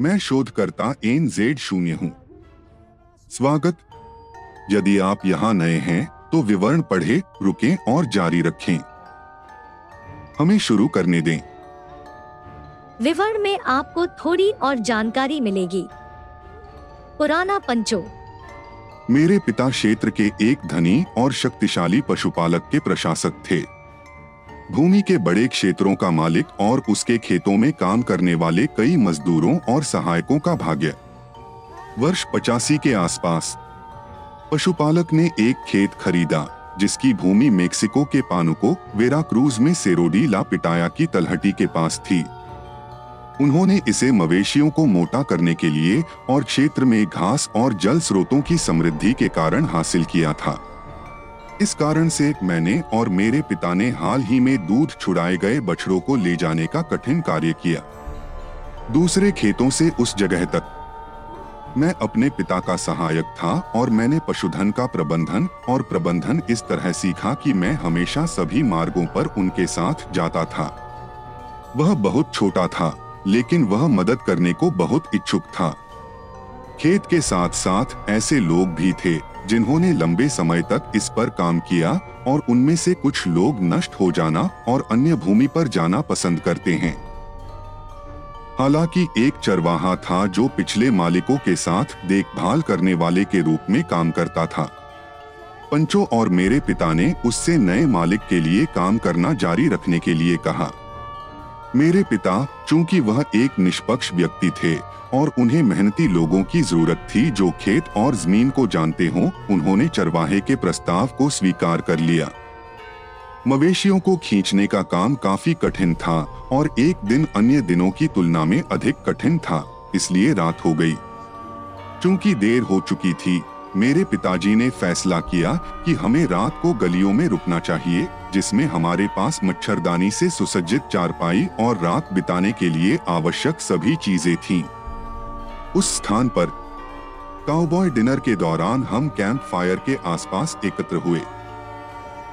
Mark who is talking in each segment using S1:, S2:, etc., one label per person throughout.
S1: मैं शोधकर्ता N Z शून्य हूँ। स्वागत। यदि आप यहाँ नए हैं तो विवरण पढ़े रुकें और जारी रखें। हमें शुरू करने दें।
S2: विवरण में आपको थोड़ी और जानकारी मिलेगी। पुराना पंचो।
S1: मेरे पिता क्षेत्र के एक धनी और शक्तिशाली पशुपालक के प्रशासक थे। भूमि के बड़े क्षेत्रों का मालिक और उसके खेतों में काम करने वाले कई मजदूरों और सहायकों का भाग्य। वर्ष पचासी के आसपास, पशुपालक ने एक खेत खरीदा, जिसकी भूमि मेक्सिको के पानुको, वेराक्रूज में सेरोडी ला पिटाया की तलहटी के पास थी। उन्होंने इसे मवेशियों को मोटा करने के लिए और क्षेत्र में घास और जल स्रोतों की समृद्धि के कारण हासिल किया था। इस कारण से मैंने और मेरे पिता ने हाल ही में दूध छुड़ाए गए बछड़ों को ले जाने का कठिन कार्य किया। दूसरे खेतों से उस जगह तक। मैं अपने पिता का सहायक था और मैंने पशुधन का प्रबंधन और प्रबंधन इस तरह सीखा कि मैं हमेशा सभी मार्गों पर उनके साथ जाता था। वह बहुत छोटा था, लेकिन वह मदद करने को बहुत इच्छुक था। खेत के साथ साथ ऐसे लोग भी थे जिन्होंने लंबे समय तक इस पर काम किया और उनमें से कुछ लोग नष्ट हो जाना और अन्य भूमि पर जाना पसंद करते हैं। हालाँकि एक चरवाहा था जो पिछले मालिकों के साथ देखभाल करने वाले के रूप में काम करता था। पंचो और मेरे पिता ने उससे नए मालिक के लिए काम करना जारी रखने के लिए कहा। मेरे पिता, चूँकि वह एक निष्पक्ष व्यक्ति थे और उन्हें मेहनती लोगों की ज़रूरत थी जो खेत और ज़मीन को जानते हों, उन्होंने चरवाहे के प्रस्ताव को स्वीकार कर लिया मवेशियों को खींचने का काम काफ़ी कठिन था और एक दिन अन्य दिनों की तुलना में अधिक कठिन था, इसलिए रात हो गई चूँकि देर हो चुकी थी, मेरे पिताजी ने फैसला किया कि हमें रात को गलियों में रुकना चाहिए, जिसमें हमारे पास मच्छरदानी से सुसज्जित चारपाई और रात बिताने के लिए आवश्यक सभी चीज़ें थीं। उस स्थान पर काउबॉय डिनर के दौरान हम कैंप फायर के आसपास एकत्र हुए।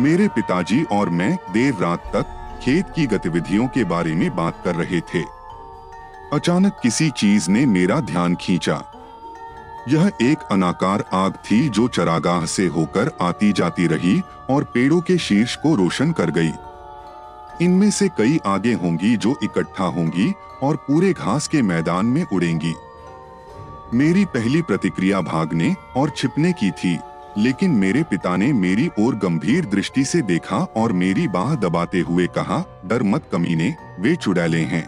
S1: मेरे पिताजी और मैं देर रात तक खेत की गतिविधियों के बारे में बात कर रहे थे। अचानक किसी चीज़ ने मेरा ध्यान खींचा। यह एक अनाकार आग थी जो चरागाह से होकर आती जाती रही और पेड़ों के शीर्ष को रोशन कर गई। इनमें से कई आगे होंगी जो इकट्ठा होंगी और पूरे घास के मैदान में उड़ेंगी। मेरी पहली प्रतिक्रिया भागने और छिपने की थी, लेकिन मेरे पिता ने मेरी ओर गंभीर दृष्टि से देखा और मेरी बाह दबाते हुए कहा, डर मत कमीने, वे चुड़ैले हैं।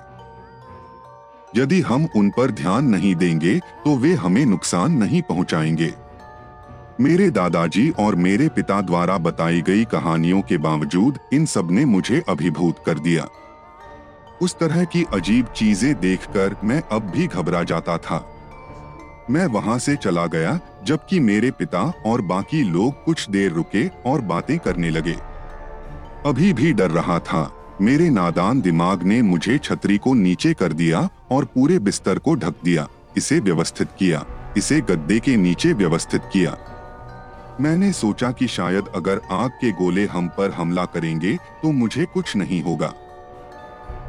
S1: यदि हम उन पर ध्यान नहीं देंगे तो वे हमें नुकसान नहीं पहुंचाएँगे। मेरे दादाजी और मेरे पिता द्वारा बताई गई कहानियों के बावजूद, इन सबने मुझे अभिभूत कर दिया। उस तरह की अजीब चीज़ें देखकर मैं अब भी घबरा जाता था। मैं वहाँ से चला गया, जबकि मेरे पिता और बाकी लोग कुछ देर रुके और बातें करने लगे। अभी भी डर रहा था। मेरे नादान दिमाग ने मुझे छतरी को नीचे कर दिया और पूरे बिस्तर को ढक दिया, इसे व्यवस्थित किया, इसे गद्दे के नीचे व्यवस्थित किया। मैंने सोचा कि शायद अगर आग के गोले हम पर हमला करेंगे तो मुझे कुछ नहीं होगा।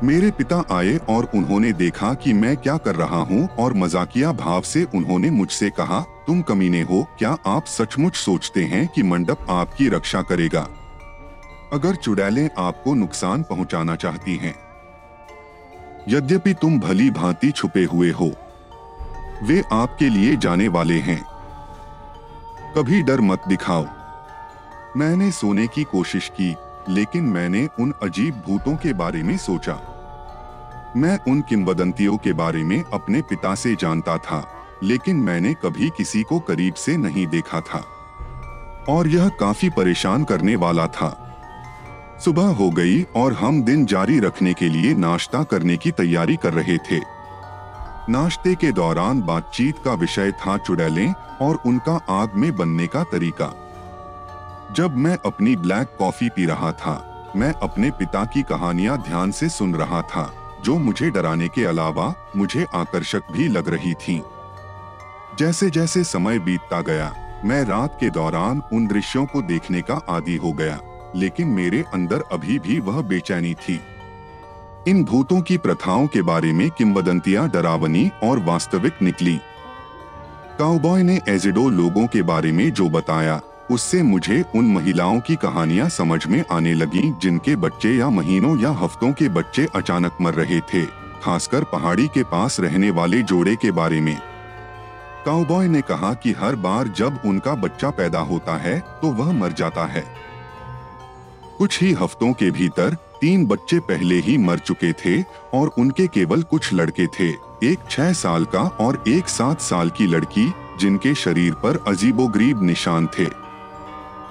S1: मेरे पिता आए और उन्होंने देखा कि मैं क्या कर रहा हूँ और मजाकिया भाव से उन्होंने मुझसे कहा, तुम कमीने हो, क्या आप सचमुच सोचते हैं कि मंडप आपकी रक्षा करेगा? अगर चुड़ैलें आपको नुकसान पहुंचाना चाहती हैं। यद्यपि तुम भली भांति छुपे हुए हो। वे आपके लिए जाने वाले हैं। कभी डर मत दिखाओ। मैंने सोने की कोशिश की, लेकिन मैंने उन अजीब भूतों के बारे में सोचा। मैं उन किंवदंतियों के बारे में अपने पिता से जानता था, लेकिन मैंने कभी किसी को करीब से नहीं देखा था। और यह काफ़ी परेशान करने वाला था। सुबह हो गई और हम दिन जारी रखने के लिए नाश्ता करने की तैयारी कर रहे थे। नाश्ते के दौरान बातचीत का विषय था चुड़ैलें और उनका आग में बनने का तरीका। जब मैं अपनी ब्लैक कॉफ़ी पी रहा था, मैं अपने पिता की कहानियाँ ध्यान से सुन रहा था। जो मुझे डराने के अलावा मुझे आकर्षक भी लग रही थीं। जैसे जैसे समय बीतता गया, मैं रात के दौरान उन दृश्यों को देखने का आदि हो गया, लेकिन मेरे अंदर अभी भी वह बेचैनी थी इन भूतों की प्रथाओं के बारे में किंवदंतियाँ डरावनी और वास्तविक निकली काउबॉय ने एजिडो लोगों के बारे में जो बताया उससे मुझे उन महिलाओं की कहानियाँ समझ में आने लगी जिनके बच्चे या महीनों या हफ्तों के बच्चे अचानक मर रहे थे, खासकर पहाड़ी के पास रहने वाले जोड़े के बारे में। काउबॉय ने कहा कि हर बार जब उनका बच्चा पैदा होता है तो वह मर जाता है। कुछ ही हफ्तों के भीतर, तीन बच्चे पहले ही मर चुके थे और उनके केवल कुछ लड़के थे, एक छह साल का और एक सात साल की लड़की, जिनके शरीर पर अजीबोगरीब निशान थे।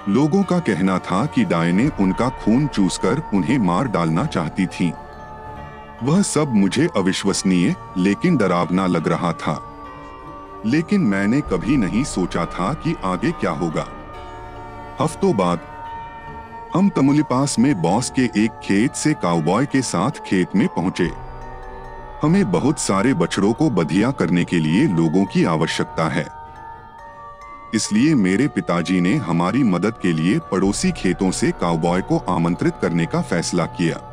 S1: लोगों का कहना था कि डायने उनका खून चूसकर उन्हें मार डालना चाहती थीं। वह सब मुझे अविश्वसनीय, लेकिन डरावना लग रहा था। लेकिन मैंने कभी नहीं सोचा था कि आगे क्या होगा। हफ्तों बाद, हम तमुलिपास में बॉस के एक खेत से काउबॉय के साथ खेत में पहुँचे। हमें बहुत सारे बछड़ों को बधिया करने के लिए लोगों की आवश्यकता है। इसलिए मेरे पिताजी ने हमारी मदद के लिए पड़ोसी खेतों से काउबॉय को आमंत्रित करने का फैसला किया।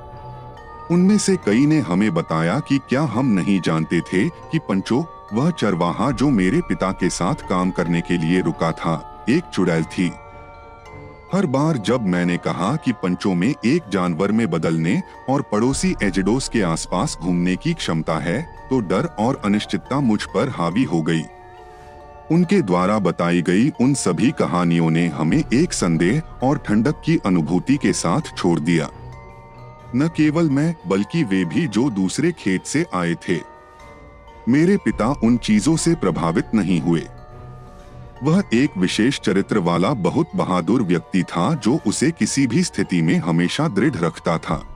S1: उनमें से कई ने हमें बताया कि क्या हम नहीं जानते थे कि पंचो, वह चरवाहा जो मेरे पिता के साथ काम करने के लिए रुका था, एक चुड़ैल थी। हर बार जब मैंने कहा कि पंचों में एक जानवर में बदलने और पड़ोसी एजिडोस के आसपास घूमने की क्षमता है तो डर और अनिश्चितता मुझ पर हावी हो गई। उनके द्वारा बताई गई उन सभी कहानियों ने हमें एक संदेह और ठंडक की अनुभूति के साथ छोड़ दिया। न केवल मैं, बल्कि वे भी जो दूसरे खेत से आए थे। मेरे पिता उन चीज़ों से प्रभावित नहीं हुए। वह एक विशेष चरित्र वाला बहुत बहादुर व्यक्ति था जो उसे किसी भी स्थिति में हमेशा दृढ़ रखता था।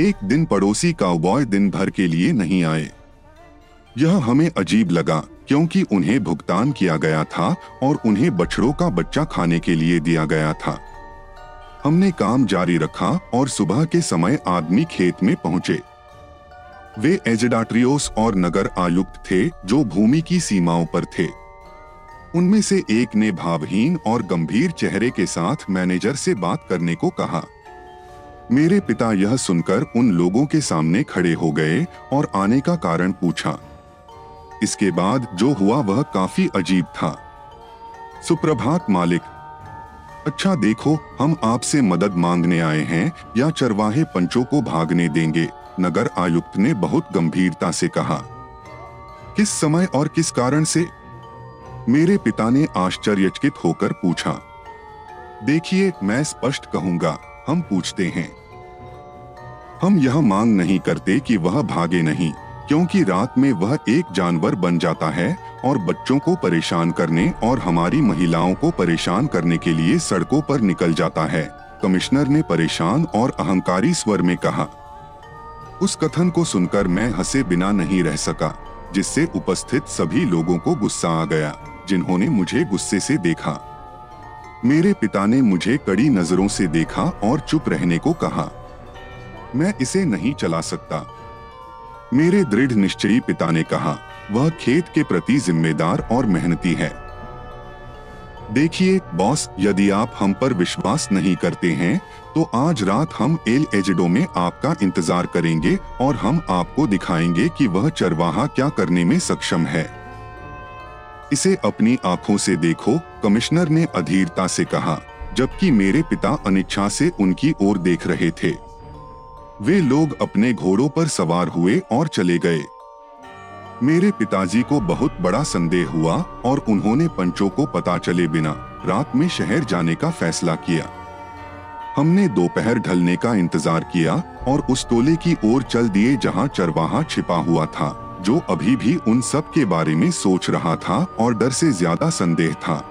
S1: एक दिन पड़ोसी काउबॉय दिन भर के लिए नहीं आए। यह हमें अजीब लगा। क्योंकि उन्हें भुगतान किया गया था और उन्हें बछड़ों का बच्चा खाने के लिए दिया गया था। हमने काम जारी रखा और सुबह के समय आदमी खेत में पहुँचे। वे एजेडाट्रियोस और नगर आयुक्त थे जो भूमि की सीमाओं पर थे। उनमें से एक ने भावहीन और गंभीर चेहरे के साथ मैनेजर से बात करने को कहा। मेरे पिता यह सुनकर उन लोगों के सामने खड़े हो गए और आने का कारण पूछा। इसके बाद जो हुआ वह काफ़ी अजीब था। सुप्रभात मालिक अच्छा देखो, हम आपसे मदद मांगने आए हैं या चरवाहे पंचों को भागने देंगे, नगर आयुक्त ने बहुत गंभीरता से कहा। किस समय और किस कारण से? मेरे पिता ने आश्चर्यचकित होकर पूछा। देखिए, मैं स्पष्ट कहूँगा, हम पूछते हैं। हम यह मांग नहीं करते कि वह भागे नहीं। क्योंकि रात में वह एक जानवर बन जाता है और बच्चों को परेशान करने और हमारी महिलाओं को परेशान करने के लिए सड़कों पर निकल जाता है, कमिश्नर ने परेशान और अहंकारी स्वर में कहा। उस कथन को सुनकर मैं हंसे बिना नहीं रह सका, जिससे उपस्थित सभी लोगों को गुस्सा आ गया, जिन्होंने मुझे गुस्से से देखा। मेरे पिता ने मुझे कड़ी नज़रों से देखा और चुप रहने को कहा। मैं इसे नहीं चला सकता। मेरे दृढ़ निश्चयी पिता ने कहा, वह खेत के प्रति जिम्मेदार और मेहनती है। देखिए, बॉस, यदि आप हम पर विश्वास नहीं करते हैं तो आज रात हम एल एजेडो में आपका इंतज़ार करेंगे और हम आपको दिखाएँगे कि वह चरवाहा क्या करने में सक्षम है। इसे अपनी आँखों से देखो, कमिश्नर ने अधीरता से कहा, जबकि मेरे पिता अनिच्छा से उनकी ओर देख रहे थे। वे लोग अपने घोड़ों पर सवार हुए और चले गए। मेरे पिताजी को बहुत बड़ा संदेह हुआ और उन्होंने पंचों को पता चले बिना रात में शहर जाने का फैसला किया। हमने दोपहर ढलने का इंतज़ार किया और उस टोले की ओर चल दिए जहाँ चरवाहा छिपा हुआ था, जो अभी भी उन सब के बारे में सोच रहा था और डर से ज़्यादा संदेह था।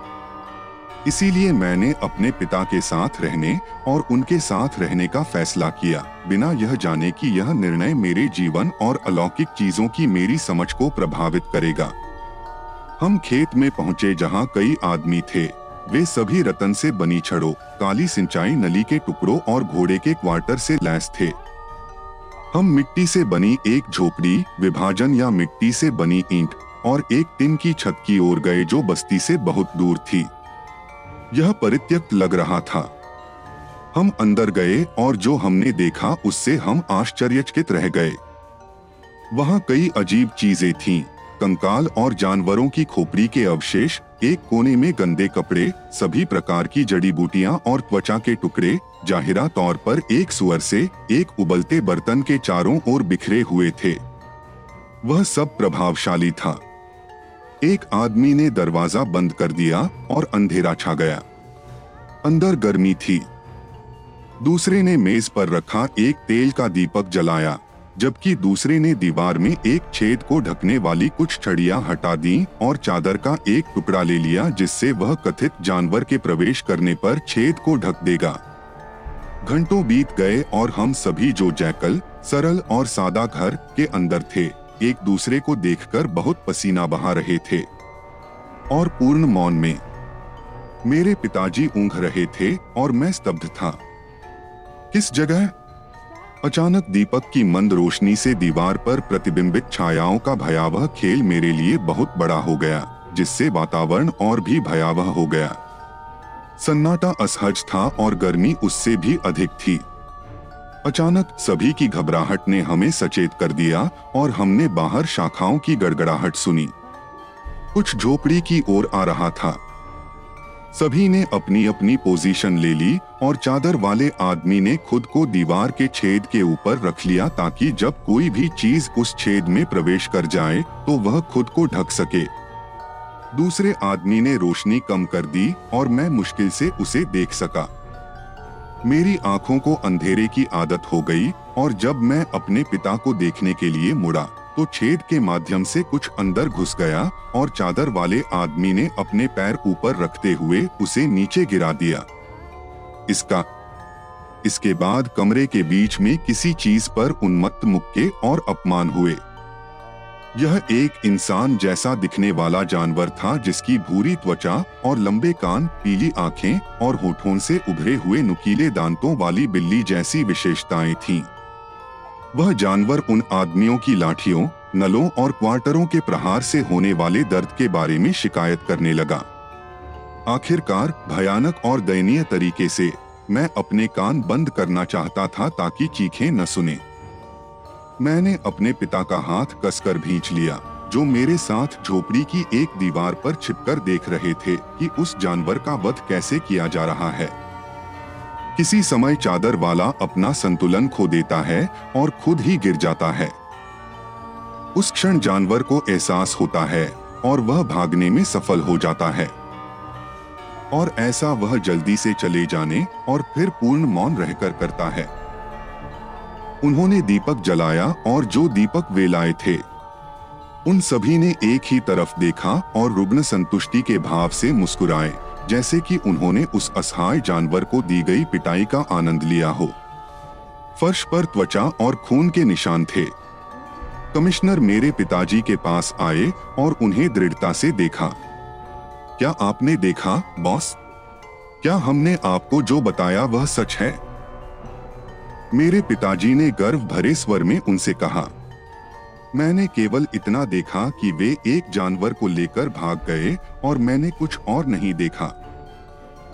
S1: इसीलिए मैंने अपने पिता के साथ रहने और उनके साथ रहने का फैसला किया। बिना यह जाने कि यह निर्णय मेरे जीवन और अलौकिक चीज़ों की मेरी समझ को प्रभावित करेगा। हम खेत में पहुँचे जहाँ कई आदमी थे। वे सभी रतन से बनी छड़ों, काली सिंचाई नली के टुकड़ों और घोड़े के क्वार्टर से लैस थे। हम मिट्टी से बनी एक झोपड़ी, विभाजन या मिट्टी से बनी ईंट और एक टिन की छत की ओर गए जो बस्ती से बहुत दूर थी। यह परित्यक्त लग रहा था। हम अंदर गए और जो हमने देखा उससे हम आश्चर्यचकित रह गए। वहाँ कई अजीब चीज़ें थीं, कंकाल और जानवरों की खोपड़ी के अवशेष एक कोने में गंदे कपड़े सभी प्रकार की जड़ी बूटियाँ और त्वचा के टुकड़े जाहिरा तौर पर एक सुअर से एक उबलते बर्तन के चारों ओर बिखरे हुए थे। वह सब प्रभावशाली था। एक आदमी ने दरवाज़ा बंद कर दिया और अंधेरा छा गया। अंदर गर्मी थी। दूसरे ने मेज पर रखा एक तेल का दीपक जलाया, जबकि दूसरे ने दीवार में एक छेद को ढकने वाली कुछ छड़ियाँ हटा दी और चादर का एक टुकड़ा ले लिया, जिससे वह कथित जानवर के प्रवेश करने पर छेद को ढक देगा। घंटों बीत गए और हम सभी जो जैकल, सरल और सादा घर के अंदर थे। एक दूसरे को देखकर बहुत पसीना बहा रहे थे। और पूर्ण मौन में, मेरे पिताजी ऊँघ रहे थे और मैं स्तब्ध था। किस जगह? अचानक दीपक की मंद रोशनी से दीवार पर प्रतिबिंबित छायाओं का भयावह खेल मेरे लिए बहुत बड़ा हो गया, जिससे वातावरण और भी भयावह हो गया। सन्नाटा असहज था और गर्मी उससे भी अधिक थी। अचानक सभी की घबराहट ने हमें सचेत कर दिया और हमने बाहर शाखाओं की गड़गड़ाहट सुनी। कुछ झोपड़ी की ओर आ रहा था। सभी ने अपनी अपनी पोजीशन ले ली और चादर वाले आदमी ने खुद को दीवार के छेद के ऊपर रख लिया ताकि जब कोई भी चीज़ उस छेद में प्रवेश कर जाए तो वह खुद को ढक सके। दूसरे आदमी ने रोशनी कम कर दी और मैं मुश्किल से उसे देख सका। मेरी आँखों को अंधेरे की आदत हो गई और जब मैं अपने पिता को देखने के लिए मुड़ा तो छेद के माध्यम से कुछ अंदर घुस गया और चादर वाले आदमी ने अपने पैर ऊपर रखते हुए उसे नीचे गिरा दिया। इसका, इसके बाद कमरे के बीच में किसी चीज़ पर उन्मत्त मुक्के और अपमान हुए। यह एक इंसान जैसा दिखने वाला जानवर था जिसकी भूरी त्वचा और लंबे कान, पीली आँखें और होठों से उभरे हुए नुकीले दांतों वाली बिल्ली जैसी विशेषताएँ थीं। वह जानवर उन आदमियों की लाठियों, नलों और क्वार्टरों के प्रहार से होने वाले दर्द के बारे में शिकायत करने लगा आखिरकार, भयानक और दयनीय तरीके से, मैं अपने कान बंद करना चाहता था ताकि चीखें न सुने मैंने अपने पिता का हाथ कसकर भींच लिया, जो मेरे साथ झोपड़ी की एक दीवार पर छिपकर देख रहे थे कि उस जानवर का वध कैसे किया जा रहा है। किसी समय चादर वाला अपना संतुलन खो देता है और खुद ही गिर जाता है। उस क्षण जानवर को एहसास होता है और वह भागने में सफल हो जाता है। और ऐसा वह जल्दी से चले जाने और फिर पूर्ण मौन रहकर करता है। उन्होंने दीपक जलाया और जो दीपक वे लाए थे, उन सभी ने एक ही तरफ़ देखा और रुग्ण संतुष्टि के भाव से मुस्कुराए, जैसे कि उन्होंने उस असहाय जानवर को दी गई पिटाई का आनंद लिया हो। फर्श पर त्वचा और खून के निशान थे। कमिश्नर मेरे पिताजी के पास आए और उन्हें दृढ़ता से देखा। क्या आपने देखा, बॉस? क्या हमने आपको जो बताया वह सच है? मेरे पिताजी ने गर्व भरे स्वर में उनसे कहा, मैंने केवल इतना देखा कि वे एक जानवर को लेकर भाग गए और मैंने कुछ और नहीं देखा।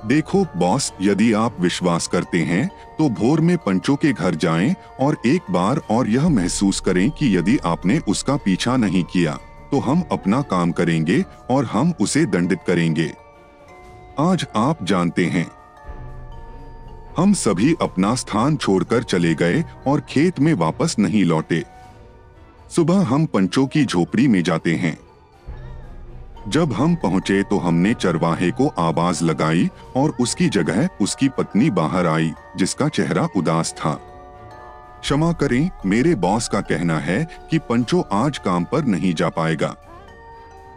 S1: देखो बॉस, यदि आप विश्वास करते हैं तो भोर में पंचों के घर जाएँ और एक बार और यह महसूस करें कि यदि आपने उसका पीछा नहीं किया तो हम अपना काम करेंगे और हम उसे दंडित करेंगे। आज आप जानते हैं हम सभी अपना स्थान छोड़कर चले गए और खेत में वापस नहीं लौटे। सुबह हम पंचों की झोपड़ी में जाते हैं। जब हम पहुँचे तो हमने चरवाहे को आवाज़ लगाई और उसकी जगह उसकी पत्नी बाहर आई, जिसका चेहरा उदास था। क्षमा करें, मेरे बॉस का कहना है कि पंचो आज काम पर नहीं जा पाएगा।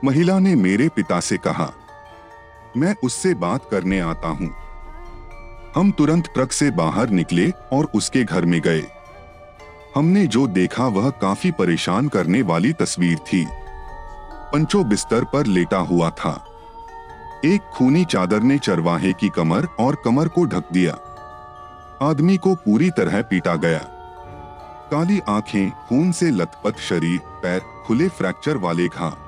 S1: महिला ने मेरे पिता से कहा, मैं उससे बात करने आता हूँ। हम तुरंत ट्रक से बाहर निकले और उसके घर में गए। हमने जो देखा वह काफ़ी परेशान करने वाली तस्वीर थी। पंचो बिस्तर पर लेटा हुआ था। एक खूनी चादर ने चरवाहे की कमर और कमर को ढक दिया। आदमी को पूरी तरह पीटा गया। काली आँखें, खून से लथपथ शरीर, पैर खुले फ्रैक्चर वाले घा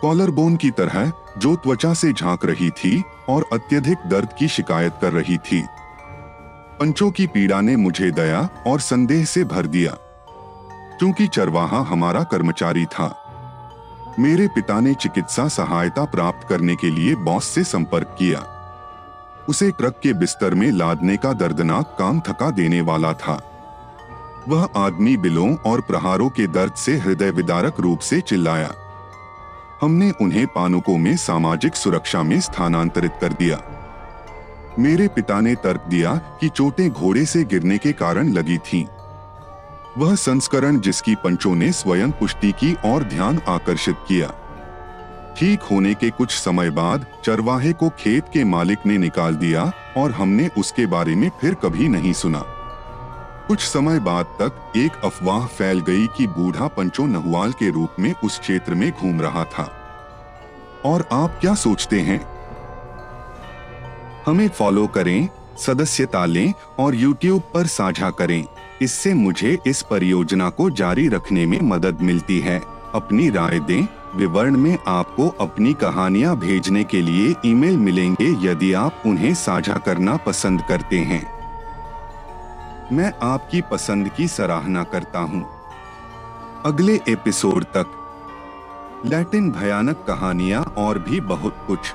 S1: कॉलर बोन की तरह, जो त्वचा से झाँक रही थी और अत्यधिक दर्द की शिकायत कर रही थी। पंचों की पीड़ा ने मुझे दया और संदेह से भर दिया। क्योंकि चरवाहा हमारा कर्मचारी था। मेरे पिता ने चिकित्सा सहायता प्राप्त करने के लिए बॉस से संपर्क किया। उसे ट्रक के बिस्तर में लादने का दर्दनाक काम थका देने वाला था। वह आदमी बिलों और प्रहारों के दर्द से हृदय विदारक रूप से चिल्लाया। हमने उन्हें पानुकों में सामाजिक सुरक्षा में स्थानांतरित कर दिया। मेरे पिता ने तर्क दिया कि चोटें घोड़े से गिरने के कारण लगी थीं। वह संस्करण जिसकी पंचों ने स्वयं पुष्टि की और ध्यान आकर्षित किया। ठीक होने के कुछ समय बाद चरवाहे को खेत के मालिक ने निकाल दिया और हमने उसके बारे में फिर कभी नहीं सुना। कुछ समय बाद तक एक अफवाह फैल गई कि बूढ़ा पंचो नहुआल के रूप में उस क्षेत्र में घूम रहा था। और आप क्या सोचते हैं? हमें फॉलो करें, सदस्यता लें और यूट्यूब पर साझा करें। इससे मुझे इस परियोजना को जारी रखने में मदद मिलती है। अपनी राय दें, विवरण में आपको अपनी कहानियाँ भेजने के लिए ईमेल मिलेंगे यदि आप उन्हें साझा करना पसंद करते हैं। मैं आपकी पसंद की सराहना करता हूँ। अगले एपिसोड तक लैटिन भयानक कहानियाँ और भी बहुत कुछ